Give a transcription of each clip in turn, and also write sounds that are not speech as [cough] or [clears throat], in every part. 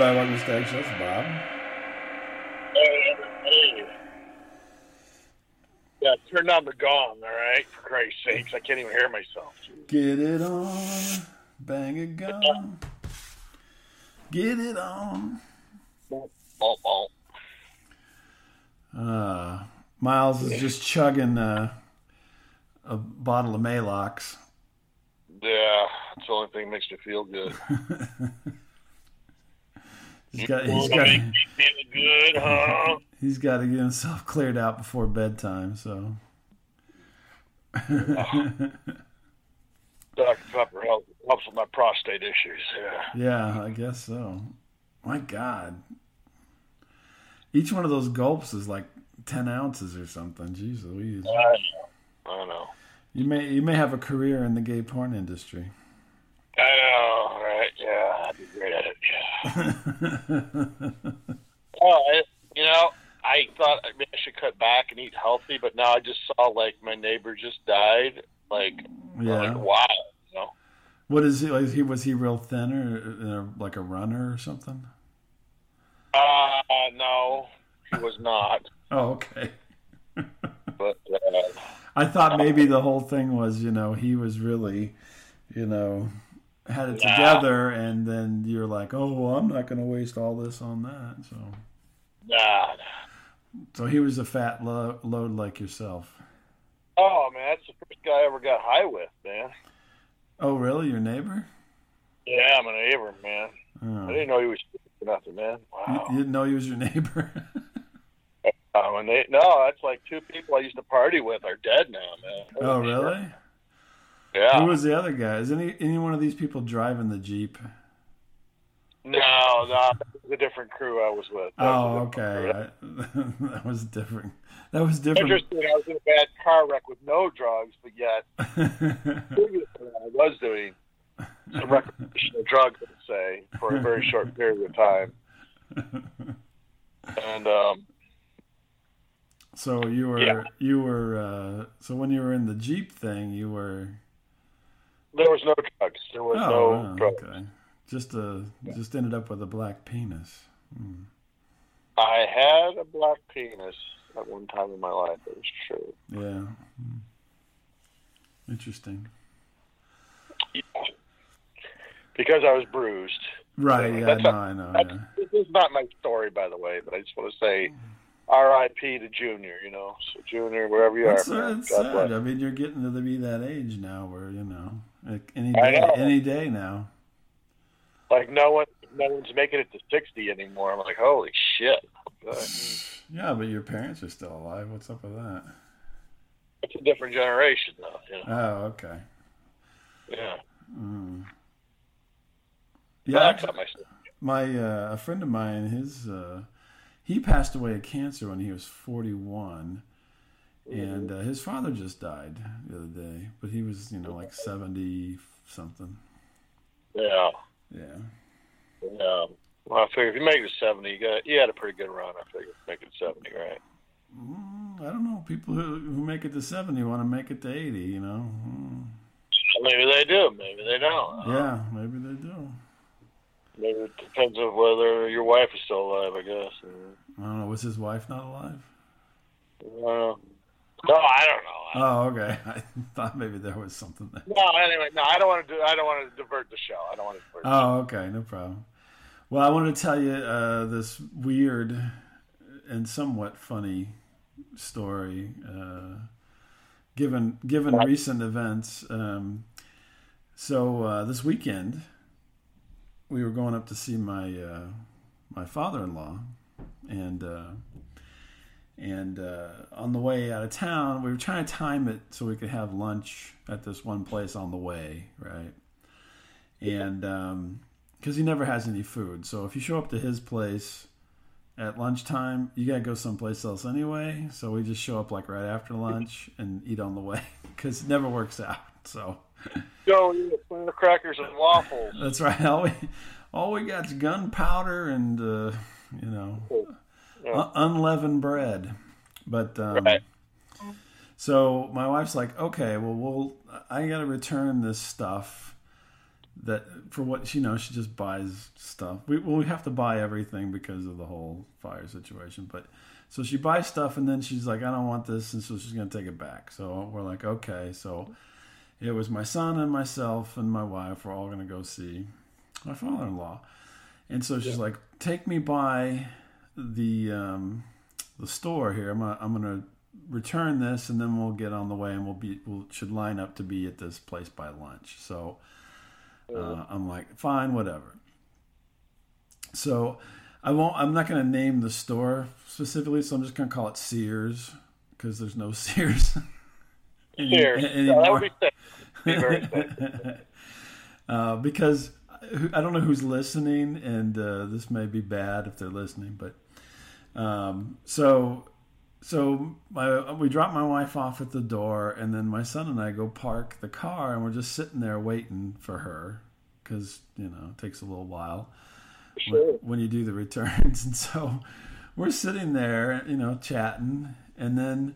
Everybody, to Stag Show. Bob. Hey. Yeah, turn down the gong, all right? For Christ's sakes, I can't even hear myself. Get it on, bang it gong. Get it on. Uh, Miles is just chugging uh, a bottle of Maalox. Yeah, it's the only thing that makes me feel good. [laughs] He's got he's got make me feel good, huh? [laughs] he's got to get himself cleared out before bedtime. So Dr. Pepper helps, helps with my prostate issues. Yeah. yeah, I guess so. My God, each one of those gulps is like ten ounces or something. Jeez Louise. I know. I know. You may you may have a career in the gay porn industry. I know, right? Yeah, I'd be great [laughs] it. Oh, I, you know, I thought maybe I should cut back and eat healthy, but now I just saw like my neighbor just died. Like, yeah. like wow, you know. What is he? Like, he was he real thin or uh, like a runner or something? Uh, no, he was not. [laughs] Oh, okay. But [laughs] uh, I thought maybe the whole thing was, you know, he was really, you know, had it Nah. together, and then you're like, oh, well, I'm not going to waste all this on that. So, nah. so he was a fat lo- load like yourself. Oh man, that's the first guy I ever got high with, man. Oh, really? Your neighbor? Yeah, I'm a neighbor, man. I Oh. didn't know he was nothing, man. You, Wow. you didn't know he was your neighbor? Um, and they, no, that's like two people I used to party with are dead now, man. oh, really? shit. Yeah. Who was the other guy? Is any any one of these people driving the jeep? No, no, that was a different crew I was with. That Oh, was okay. I, [laughs] that was different. That was different. Interesting. I was in a bad car wreck with no drugs, but yet [laughs] previous to that, I was doing some recreational drugs, let's say, for a very short period of time. And um, so you were Yeah. you were uh, so when you were in the jeep thing, you were there was no drugs. There was oh, no oh, drugs. okay. Just uh just ended up with a black penis. Hmm. I had a black penis at one time in my life. It was true. Yeah. Hmm. Interesting. Because I was bruised. Right. Yeah. That's No, a- I know. That's, Yeah. This is not my story, by the way, but I just want to say R.I.P. to Junior, you know. So, Junior, wherever you It's, are, uh, man, sad. I mean, you're getting to be that age now where you know like any day, any day now. Like, no one, no one's making it to 60 anymore. I'm like, holy shit. Yeah, but your parents are still alive. What's up with that? It's a different generation, though. You know? Oh, okay. Yeah. Mm. Yeah, that's actually, my uh, a friend of mine, his uh, he passed away of cancer when he was 41, and uh, his father just died the other day, but he was you know like 70 something. Yeah. Yeah. Yeah. Well, I figure if you make it to 70, you got you had a pretty good run. I figure make it 70, right? Mm, I don't know. People who, who make it to 70 want to make it to 80. You know. Mm. Maybe they do. Maybe they don't. Yeah, maybe they do. Maybe it depends on whether your wife is still alive. I guess. I don't know. Was his wife not alive? Uh, no, I don't know. Oh, okay. [laughs] I thought maybe there was something there. No, anyway, no, I don't want to do. I don't want to divert the show. I don't want to divert. the show. Oh, okay, no problem. Well, I wanted to tell you uh, this weird and somewhat funny story, uh, given given recent events. Um, so uh, this weekend, we were going up to see my uh, my father-in-law, and uh, and uh, on the way out of town, we were trying to time it so we could have lunch at this one place on the way, right? And because he never has any food, so if you show up to his place at lunchtime, you gotta go someplace else anyway. So we just show up like right after lunch and eat on the way [laughs] because it never works out. So Go eat a crackers and waffles. that's right. All we all we got's gunpowder and uh, you know Yeah. un- unleavened bread. But um, Right. so my wife's like, okay, well, we'll I got to return this stuff, that for what you know she just buys stuff. We well we have to buy everything because of the whole fire situation, but. So she buys stuff and then she's like, I don't want this, and so she's gonna take it back. So we're like, okay. So it was my son and myself and my wife. We're all gonna go see my father-in-law, and so she's Yeah. like, take me by the um, the store here. I'm gonna, I'm gonna return this, and then we'll get on the way, and we'll be we'll should line up to be at this place by lunch. So uh, I'm like, fine, whatever. So I won't. I'm not going to name the store specifically, so I'm just going to call it Sears because there's no [laughs] Sears. any- Cheers. any Yeah, that would be safe. Be very safe. [laughs] uh, because I don't know who's listening, and uh, this may be bad if they're listening, but um, so so my, we drop my wife off at the door, and then my son and I go park the car, and we're just sitting there waiting for her because you know it takes a little while when, Sure. when you do the [laughs] returns, and so we're sitting there, you know, chatting, and then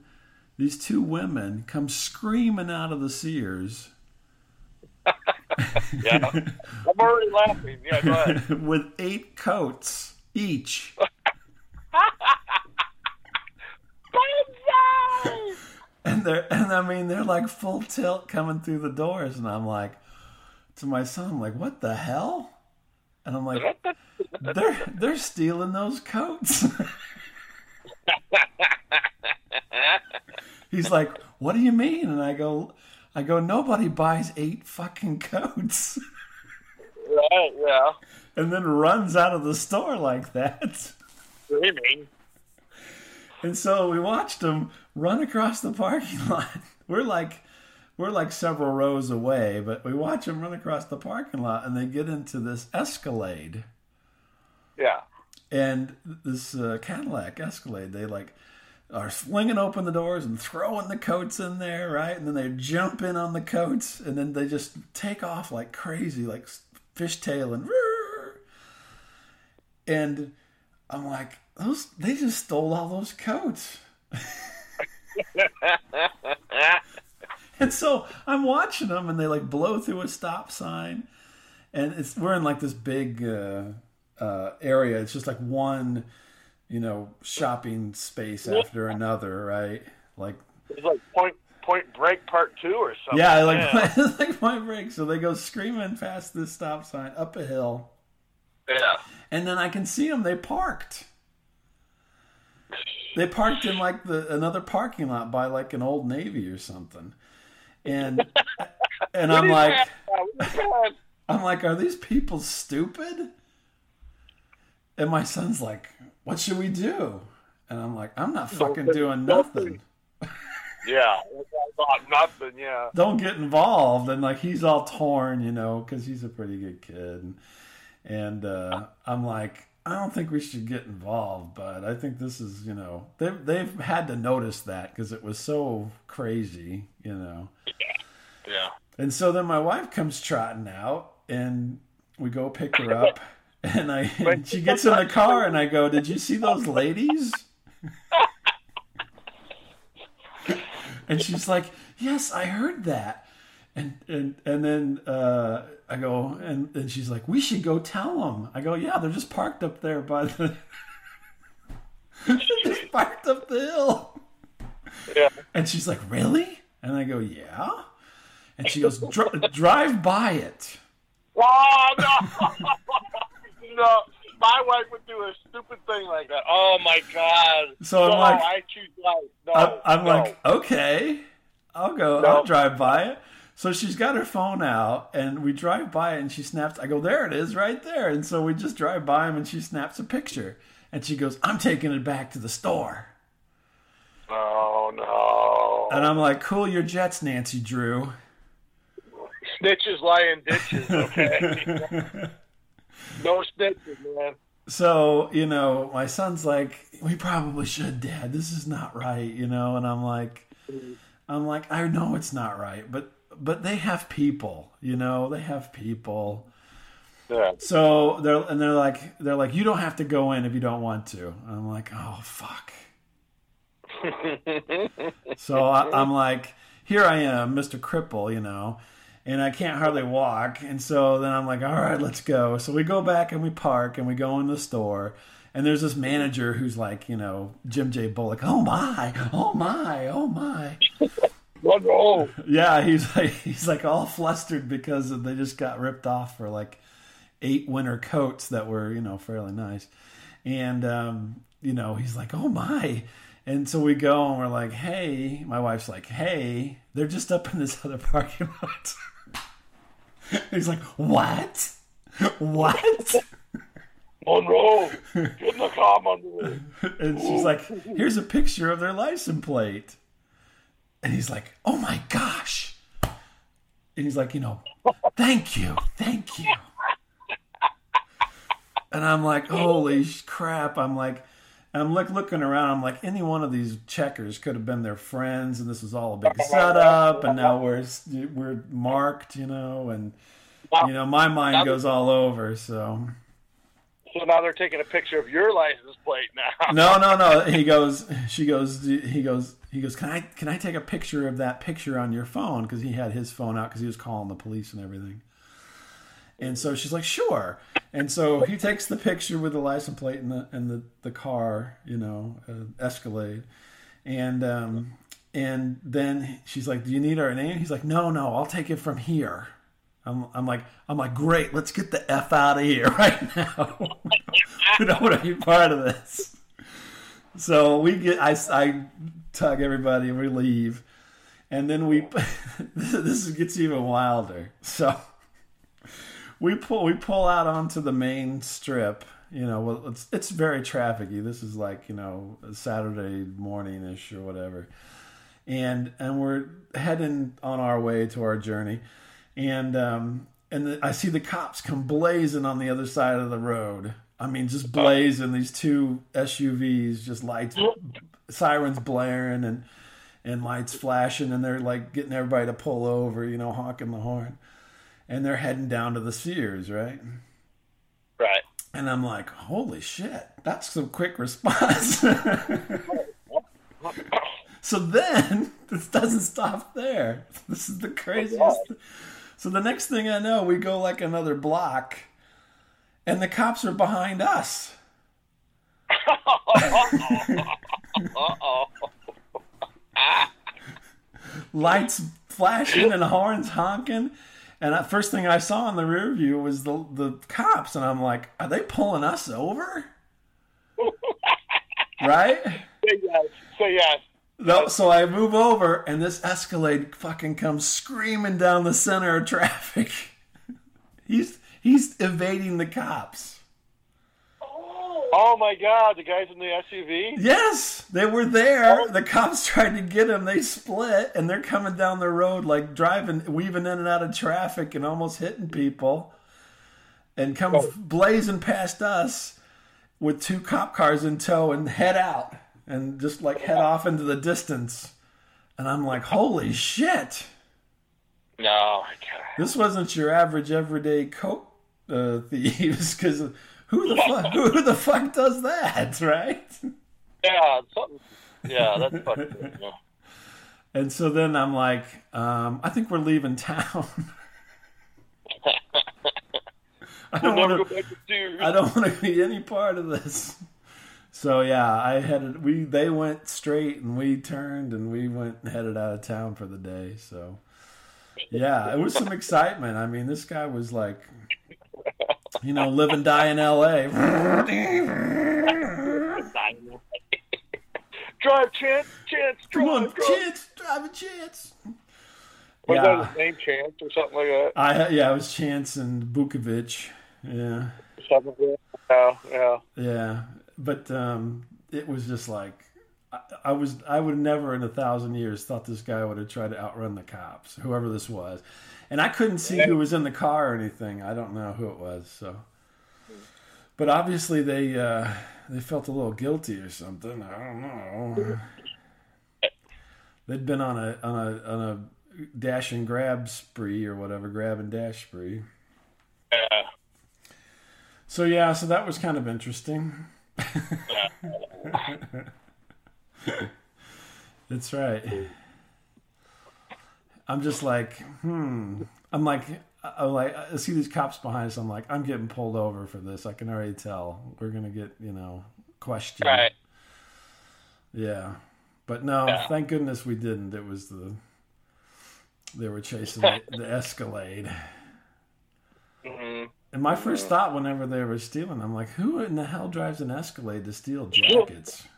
these two women come screaming out of the Sears. [laughs] Yeah. I'm already laughing. Yeah, go ahead. [laughs] with eight coats each. And they're [laughs] and I mean they're like full tilt coming through the doors and I'm like to my son, I'm like, what the hell? And I'm like, [laughs] they're they're stealing those coats. [laughs] He's like, what do you mean? And I go I go, nobody buys eight fucking coats right, yeah. and then runs out of the store like that. Screaming. And so we watched them run across the parking [laughs] lot. We're like, we're like several rows away, but we watch them run across the parking lot, and they get into this Escalade, Yeah. and this uh, Cadillac Escalade. They like are flinging open the doors and throwing the coats in there, right? And then they jump in on the coats, and then they just take off like crazy, like fishtailing. And I'm like, those they just stole all those coats. [laughs] And so I'm watching them, and they like blow through a stop sign, and it's we're in like this big uh, uh, area. It's just like one, you know, shopping space after another, right? Like It's like Point Point Break Part Two or something. yeah, like it's [laughs] like my break. So they go screaming past this stop sign up a hill, yeah. and then I can see them. They parked. They parked in like the another parking lot by like an Old Navy or something, and [laughs] and I'm like. [laughs] I'm like, are these people stupid? And my son's like, what should we do? And I'm like, I'm not fucking doing nothing. [laughs] yeah, nothing. Yeah, Don't get involved. And like, he's all torn, you know, because he's a pretty good kid. And, and uh, I'm like, I don't think we should get involved, but I think this is, you know, they've, they've had to notice that because it was so crazy, you know. yeah. And so then my wife comes trotting out, and we go pick her up. [laughs] And I, and she gets in the car, and I go, "Did you see those ladies?" [laughs] And she's like, "Yes, I heard that." And and and then uh, I go, and and she's like, "We should go tell them." I go, "Yeah, they're just parked up there by the, [laughs] just parked up the hill." Yeah. And she's like, "Really?" And I go, "Yeah." And she goes, Dri "Drive by it." Oh no, [laughs] no! My wife would do a stupid thing like that. Oh my god! So I'm no, like- I choose life. No, I'm, I'm no. like, okay, I'll go. I'll drive by it. So she's got her phone out, and we drive by it, and she snaps. I go, there it is, right there. And so we just drive by him, and she snaps a picture, and she goes, I'm taking it back to the store. Oh no! And I'm like, cool your jets, Nancy Drew. Snitches lie in ditches. Okay, [laughs] no snitches, man. so you know, my son's like, we probably should, Dad. This is not right, you know. And I'm like, mm. I'm like, I know it's not right, but but they have people, you know, they have people. Yeah. So they're and they're like they're like you don't have to go in if you don't want to. And I'm like oh fuck. [laughs] So I, I'm like here I am, Mr. Cripple, you know, and I can't hardly walk. And so then I'm like, all right, let's go. So we go back and we park and we go in the store. And there's this manager who's like, you know, Jim J. Bullock. Oh my, oh my, oh my. Monroe. [laughs] Yeah, he's like he's like all flustered because they just got ripped off for like eight winter coats that were you know fairly nice, and um, you know he's like, oh my. And so we go and we're like, hey, my wife's like, hey, they're just up in this [laughs] other parking lot. [laughs] he's like, what? What? Monroe, get in the car, Monroe. and she's like, here's a picture of their license plate. And he's like, oh my gosh. And he's like, you know, thank you, thank you. And I'm like, holy crap. I'm like, I'm like looking around. I'm like, any one of these checkers could have been their friends, and this was all a big setup. And now we're we're marked, you know, and you know, my mind goes all over. So so now they're taking a picture of your license plate now. [laughs] no, no, no. He goes. She goes. He goes. He goes. Can I? Can I take a picture of that picture on your phone? Because he had his phone out because he was calling the police and everything. And so she's like, sure. And so he takes the picture with the license plate and the and the, the car, you know, uh, Escalade, and um, and then she's like, do you need our name? He's like, no, no, I'll take it from here. I'm, I'm like, I'm like, great, let's get the f out of here [laughs] right now. [laughs] we don't want to be part of this. So we get, I, I tug everybody and we leave, and then we, [laughs] this gets even wilder. So we pull, we pull out onto the main strip. You know, well, it's it's very trafficy. This is like you know Saturday morning ish or whatever, and and we're heading on our way to our journey and um, and the, I see the cops come blazing on the other side of the road. I mean, just blazing these two SUVs, just lights, sirens blaring, and and lights flashing, and they're like getting everybody to pull over, you know, honking the horn, and they're heading down to the Sears, right? Right. And I'm like, holy shit, that's some quick response. [laughs] so then [laughs] this doesn't stop there. This is the craziest. So the next thing I know, we go like another block, and the cops are behind us. [laughs] Lights flashing and horns honking. And the first thing I saw in the rear view was the the cops, and I'm like, "Are they pulling us over?" [laughs] right? Say yes. Say yes. No, so I move over, and this Escalade fucking comes screaming down the center of traffic. [laughs] he's he's evading the cops. Oh. oh my God! The guys in the SUV. Yes, they were there. Oh. The cops [laughs] tried to get him. They split, and they're coming down the road like driving, weaving in and out of traffic, and almost hitting people, and come oh. blazing past us with two cop cars in tow and head out and just like head off into the distance. And I'm like, holy shit! No, God. This wasn't your average everyday coke uh, [laughs] thieves because who the fuck [laughs] who the fuck does that, [laughs] right? Yeah, something. Yeah, that's fucking. Yeah. And so then I'm like, um, I think we're leaving town. I don't want to I don't want to be any part of this. So yeah, I headed. We they went straight and we turned and we went and headed out of town for the day. So yeah, it was some excitement. I mean, this guy was like, you know, live and die in L.A. drive, chance, chance, Come drive, on, drive. chance, drive a chance. Was Yeah. that his name, Chance, or something like that? I yeah, it was Chance and Vukovich. Yeah. Something like that. Yeah, yeah. Yeah, but um, it was just like I, I was. I would never in a thousand years thought this guy would have tried to outrun the cops, whoever this was, and I couldn't see who was in the car or anything. I don't know who it was. So, but obviously they uh, they felt a little guilty or something. I don't know. They'd been on a on a on a dash and grab spree or whatever, grab and dash spree. yeah. So yeah, so that was kind of interesting. [laughs] That's right. I'm just like, hmm. I'm like, I'm like I see these cops behind us. I'm like, I'm getting pulled over for this. I can already tell we're gonna get you know questioned. Right. Yeah, but no, Yeah. thank goodness we didn't. It was the they were chasing the, the Escalade. And my first thought, whenever they were stealing, I'm like, who in the hell drives an Escalade to steal [laughs] jackets?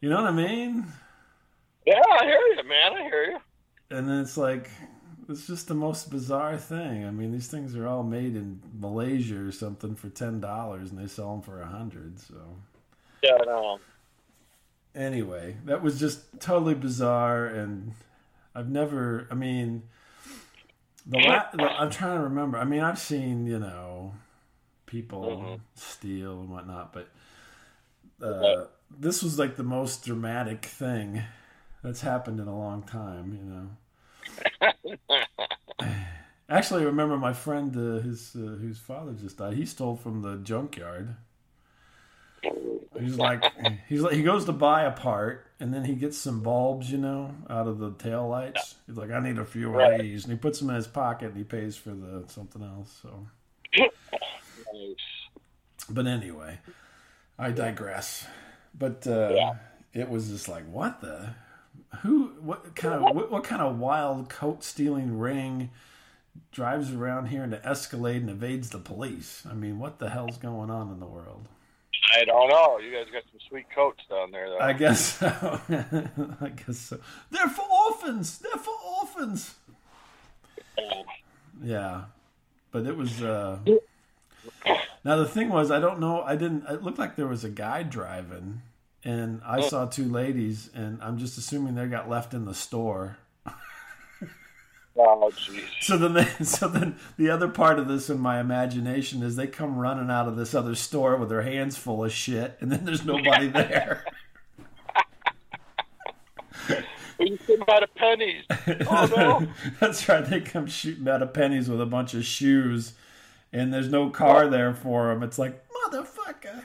You know what I mean? Yeah, I hear you, man. I hear you. And then it's like, it's just the most bizarre thing. I mean, these things are all made in Malaysia or something for ten dollars, and they sell them for a hundred. So Yeah, I know. anyway, that was just totally bizarre, and I've never. I mean, the, la- [laughs] the I'm trying to remember. I mean, I've seen you know people Mhm. steal and whatnot, but uh, this was like the most dramatic thing that's happened in a long time. You know. [laughs] Actually, I remember my friend, uh, his uh, whose father just died. He stole from the junkyard. He's like, he's like, he goes to buy a part, and then he gets some bulbs, you know, out of the tail lights. He's like, I need a few Right. of these, and he puts them in his pocket, and he pays for the something else. So, Nice. but anyway, I digress. But uh, Yeah. it was just like, what the, who, what kind of, what, what kind of wild coat stealing ring drives around here in an Escalade and evades the police? I mean, what the hell's going on in the world? I don't know. You guys got some sweet coats down there, though. I guess so. [laughs] I guess so. They're for orphans. They're for orphans. Yeah, but it was. Uh... Now the thing was, I don't know. I didn't. It looked like there was a guy driving, and I saw two ladies, and I'm just assuming they got left in the store. Oh. So then, they, [laughs] so then the other part of this in my imagination is they come running out of this other store with their hands full of shit, and then there's nobody [laughs] there. You came out of Penney's. Oh, no. [laughs] That's right. They come shooting out of Penney's with a bunch of shoes, and there's no car there for them. It's like motherfucker.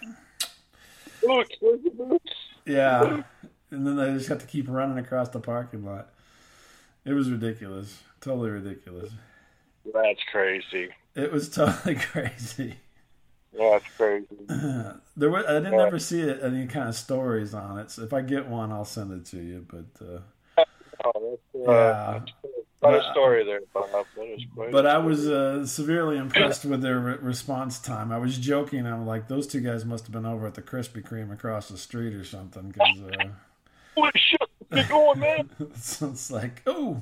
Boots. Boots? Yeah, and then they just have to keep running across the parking lot. It was ridiculous. Totally ridiculous. That's crazy. It was totally [laughs] crazy. That's crazy. [clears throat] There was, I didn't ever see it, any kind of stories on it. So if I get one, I'll send it to you. But uh, Oh, that's, uh, Yeah. A story there, Bob. That is quite But I was uh, severely impressed with their re- response time. I was joking. I'm like, those two guys must have been over at the Krispy Kreme across the street or something. Because uh, [laughs] Holy shit, get going, man. [laughs] it's, it's like, oh,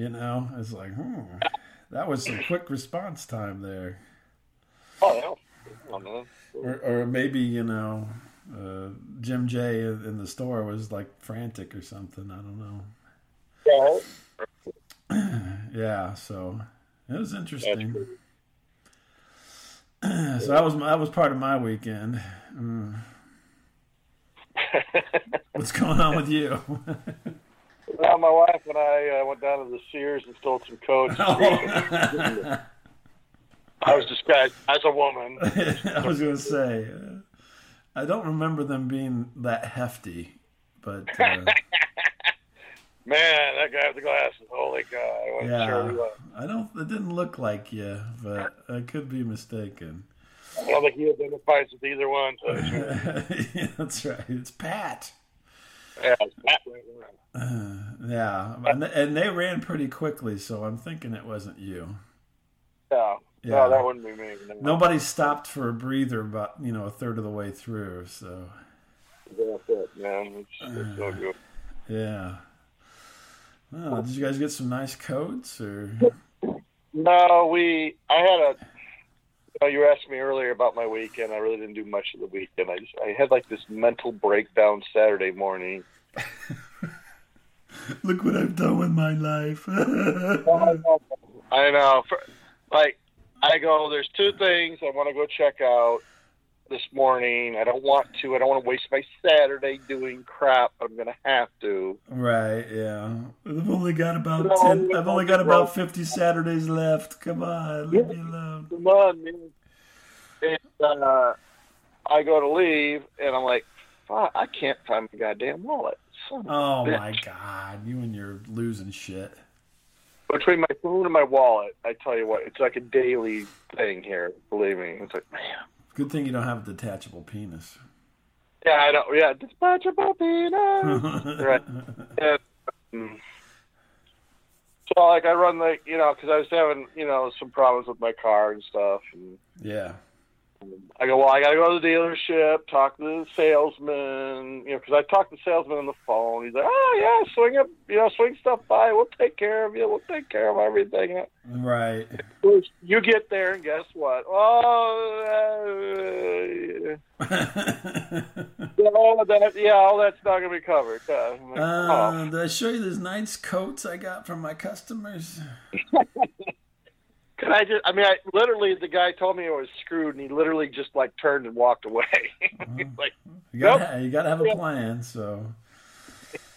you know, it's like, hmm, that was some quick response time there. Oh, yeah. Oh. Or, or maybe you know, uh, Jim J in the store was like frantic or something. I don't know. Yeah. [clears throat] Yeah, so it was interesting. [clears throat] so that was that was part of my weekend. Mm. [laughs] What's going on with you? [laughs] well, my wife and I uh, went down to the Sears and stole some coats. [laughs] Oh. I was disguised as a woman. [laughs] I was going to say, uh, I don't remember them being that hefty, but uh, [laughs] Man, that guy with the glasses. Holy God. I wasn't sure yeah. I don't. It didn't look like you, but I could be mistaken. I don't think he identifies with either one. So it's- Yeah, That's right. It's Pat. Yeah, it's Pat right there. Uh, yeah, and they, and they ran pretty quickly, so I'm thinking it wasn't you. Yeah. Yeah. No, that wouldn't be me. No. Nobody stopped for a breather about you know a third of the way through. So That's it, man. It's, it's so good. yeah. Oh, did you guys get some nice coats or? No, we. I had a. You, know, you were asking me earlier about my weekend. I really didn't do much of the weekend. I just I had like this mental breakdown Saturday morning. [laughs] Look what I've done with my life. [laughs] I know. For, like I go, there's two things I want to go check out this morning. I don't want to. I don't want to waste my Saturday doing crap, but I'm gonna have to. right? Yeah. I've only got about No, ten. I've only got about fifty Saturdays left. Come on, leave me alone. Come on, man. And uh, I go to leave, and I'm like, fuck, I can't find my goddamn wallet. son Oh my god, you and your losing shit. Between my phone and my wallet, I tell you what, it's like a daily thing here. Believe me, it's like man. Good thing you don't have a detachable penis. Yeah, I know. Yeah, detachable penis. [laughs] right. And, so like I run like you know because I was having you know some problems with my car and stuff, and Yeah. I go well I gotta go to the dealership, talk to the salesman, you know because I talked to the salesman on the phone. He's like, oh yeah, swing up, you know, swing stuff by. We'll take care of you. We'll take care of everything. Right. You get there and guess what? [laughs] Oh, uh, yeah, [laughs] all of that, yeah, all that's not gonna be covered. Uh, like, oh. Uh, did I show you those nice coats I got from my customers? [laughs] Can I just? I mean, I literally the guy told me I was screwed, and he literally just like turned and walked away. [laughs] Like You gotta, you gotta have a plan. So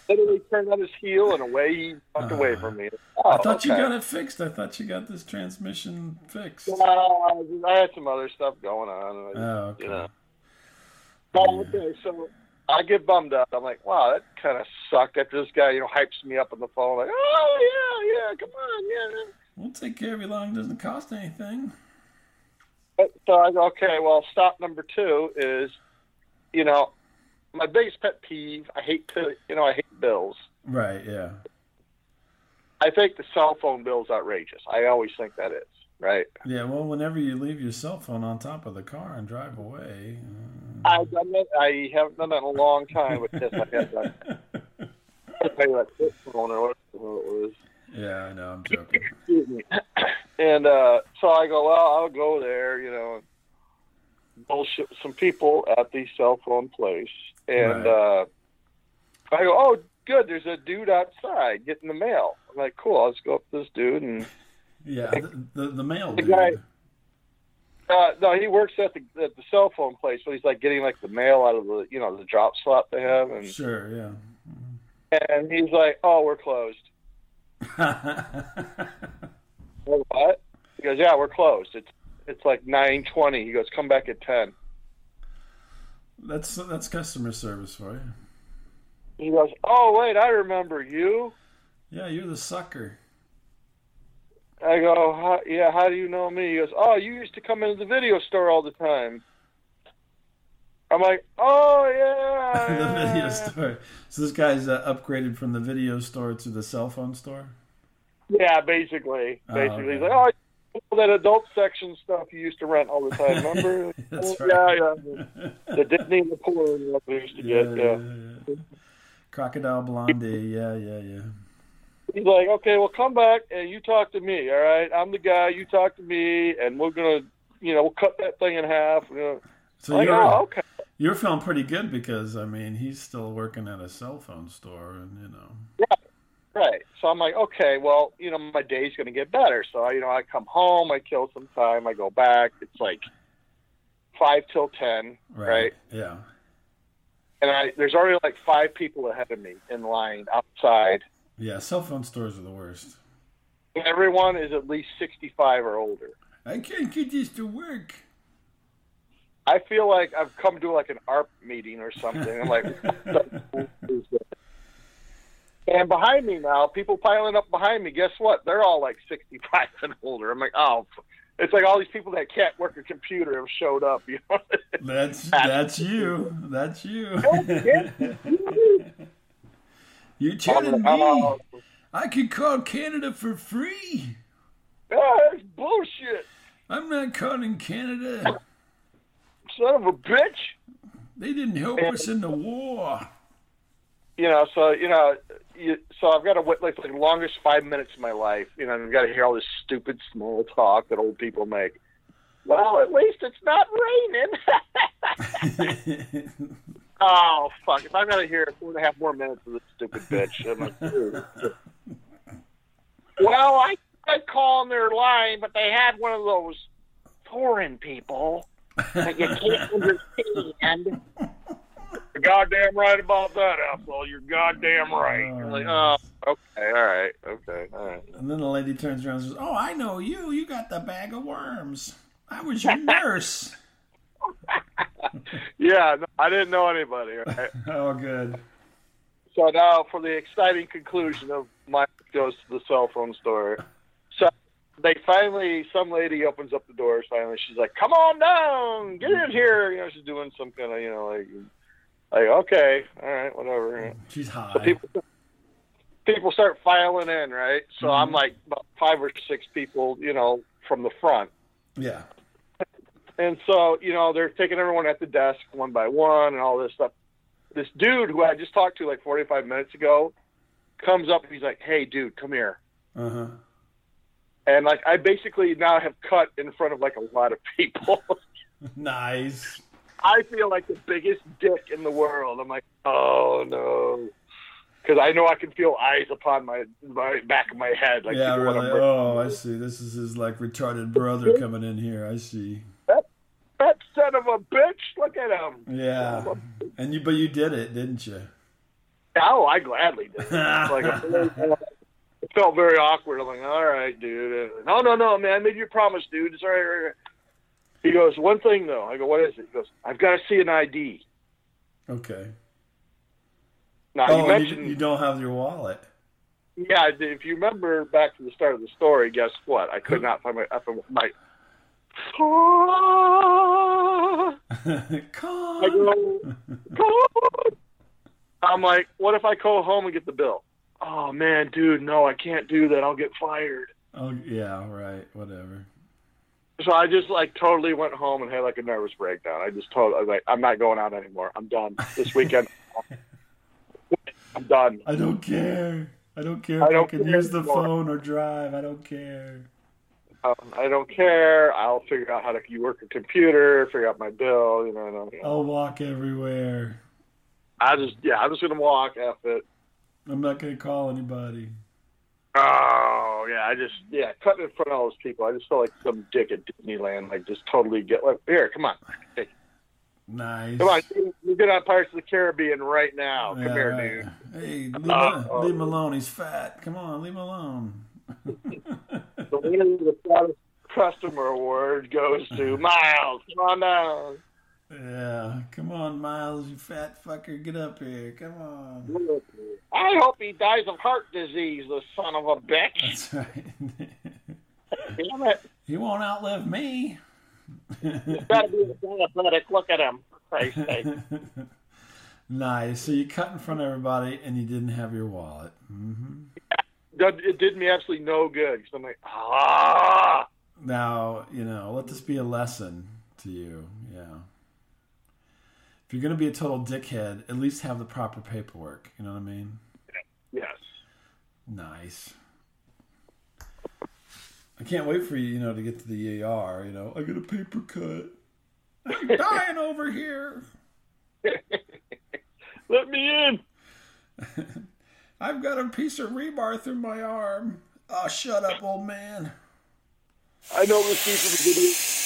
literally turned on his heel and away he walked Uh, away from me. Oh, I thought you got it fixed. I thought you got this transmission fixed. Uh, I had some other stuff going on. and I- Oh, okay. You know. Oh, okay. So I get bummed out. I'm like, wow, that kind of sucked. After this guy, you know, hypes me up on the phone, like, oh yeah, yeah, come on, yeah. We'll take care of you long. It doesn't cost anything. So I go, okay, well, stop number two is, you know, my biggest pet peeve. I hate to, you know, I hate bills. Right. Yeah. I think the cell phone bill is outrageous. I always think that is right. Yeah. Well, whenever you leave your cell phone on top of the car and drive away. I've done that. I haven't done that in a long time with this. I had that. I tell you that phone or whatever it was. Yeah, I know. I'm [laughs] joking. Excuse me. And uh, so I go, well, I'll go there, you know, bullshit with some people at the cell phone place. And uh, I go, oh, good, there's a dude outside getting the mail. I'm like, cool, I'll just go up to this dude. And [laughs] Yeah. The, the, the mail The dude. guy- uh, no, he works at the at the cell phone place, but he's like getting like the mail out of the you know the drop slot they have, and Sure. Yeah. And he's like, oh, we're closed. [laughs] What? He goes, yeah, we're closed. It's it's like nine twenty. He goes, come back at ten. that's that's customer service for you. He goes, oh wait, I remember you. Yeah, you're the sucker. I go, yeah, how do you know me? He goes, oh, you used to come into the video store all the time. I'm like, oh yeah. [laughs] the video store. So this guy's uh, upgraded from the video store to the cell phone store. Yeah, basically, Oh, basically. okay. He's like, oh, all that adult section stuff you used to rent all the time. Remember? [laughs] That's Oh, right. Yeah, yeah. The Disney and the porn we used to Yeah, get. yeah, Yeah. yeah. Crocodile Blondie. Yeah, yeah, yeah. He's like, okay, well, come back and you talk to me. All right, I'm the guy. You talk to me, and we're gonna, you know, we'll cut that thing in half. You know. So like, you're oh, okay. You're feeling pretty good because I mean he's still working at a cell phone store and you know. Right. So I'm like, okay, well, you know, my day's going to get better. So, I, you know, I come home, I kill some time, I go back. It's like five till ten, Right. right? Yeah. And I there's already like five people ahead of me in line outside. Yeah. Cell phone stores are the worst. Everyone is at least 65 or older. I can't get this to work. I feel like I've come to like an AARP meeting or something. I'm like, what the is this? and behind me now, people piling up behind me. Guess what? They're all like 65 and older. I'm like, oh, it's like all these people that can't work a computer have showed up. You know? [laughs] That's that's you. That's you. [laughs] You're telling me I could call Canada for free? oh, that's bullshit, I'm not calling Canada. Son of a bitch. They didn't help us in the war. you know, so you know, you, so I've got to wait like, like the longest five minutes of my life. You know, I've got to hear all this stupid small talk that old people make. Well, at least it's not raining. [laughs] [laughs] oh fuck! If got to hear four and a half more minutes of this stupid bitch, I'm like, [laughs] well, I tried calling their line, but they had one of those foreign people that you can't [laughs] understand. You're goddamn right about that, asshole. You're goddamn right. You're like, uh, oh, okay, all right, okay, all right. And then the lady turns around and says, "Oh, I know you. You got the bag of worms. I was your nurse." [laughs] Yeah, no, I didn't know anybody. Right? [laughs] oh, good. So now for the exciting conclusion of my goes to the cell phone store. They finally, some lady opens up the doors. Finally, she's like, "Come on down, get in here." You know, she's doing some kind of, you know, like, like okay, all right, whatever. She's high. So people, people start filing in, right? So I'm like about five or six people, you know, from the front. yeah. And so, you know, they're taking everyone at the desk one by one and all this stuff. This dude who I just talked to like 45 minutes ago comes up and he's like, hey, dude, come here. Uh huh. And like, I basically now have cut in front of like a lot of people. [laughs] Nice. I feel like the biggest dick in the world. I'm like, oh no. Because I know I can feel eyes upon my, my back of my head. Like, yeah, really. Oh, I see. This is his like retarded brother coming in here. I see. That that son of a bitch, look at him. Yeah. And you, but you did it, didn't you? Oh, I gladly did. [laughs] like felt very awkward. I'm like, all right, dude. Uh, no, no, no, man. I made you a promise, dude. It's all right. He goes, one thing though. I go, what is it? He goes, I've got to see an ID. Okay. Now Oh, you mentioned, you, don't have your wallet. yeah. If you remember back to the start of the story, guess what? I could not find my my. [laughs] I Con. go, God. I'm like, what if I go home and get the bill? Oh man, dude, no, I can't do that. I'll get fired. Oh yeah, right. Whatever. So I just like totally went home and had like a nervous breakdown. I just told I was like, I'm not going out anymore. I'm done this weekend. [laughs] I'm done. I don't care. I don't care I if I, don't can care use the anymore. phone or drive. I don't care. Um, I don't care. I'll figure out how to you work a computer, figure out my bill. You know, no, no. I'll walk everywhere. I just yeah, I'm just gonna walk. F it. I'm not gonna call anybody. Oh yeah, I just yeah, cutting in front of all those people. I just felt like some dick at Disneyland. Like just totally get like, here. Come on, hey, Nice. come on. You get on Pirates of the Caribbean right now. Come Yeah, here, right. dude. Hey, leave, Uh, leave him alone. He's fat. Come on, leave him alone. The winner of the Proudest Customer Award goes to [laughs] Miles. Come on down. Yeah. Come on, Miles, you fat fucker. Get up here. Come on. I hope he dies of heart disease, the son of a bitch. That's right. [laughs] Damn it. he won't outlive me. He's got to be a diabetic. Look at him. Christ's sake. [laughs] nice. So you cut in front of everybody and you didn't have your wallet. Mm-hmm. That- It did me absolutely no good. Because I'm like, ah. Now, you know, let this be a lesson to you. Yeah. If you're going to be a total dickhead, at least have the proper paperwork. You know what I mean? Yes. Nice. I can't wait for you, you know, to get to the ER. You know, I got a paper cut. I'm [laughs] dying over here. [laughs] Let me in. [laughs] I've got a piece of rebar through my arm. Oh, shut up, old man. I know this people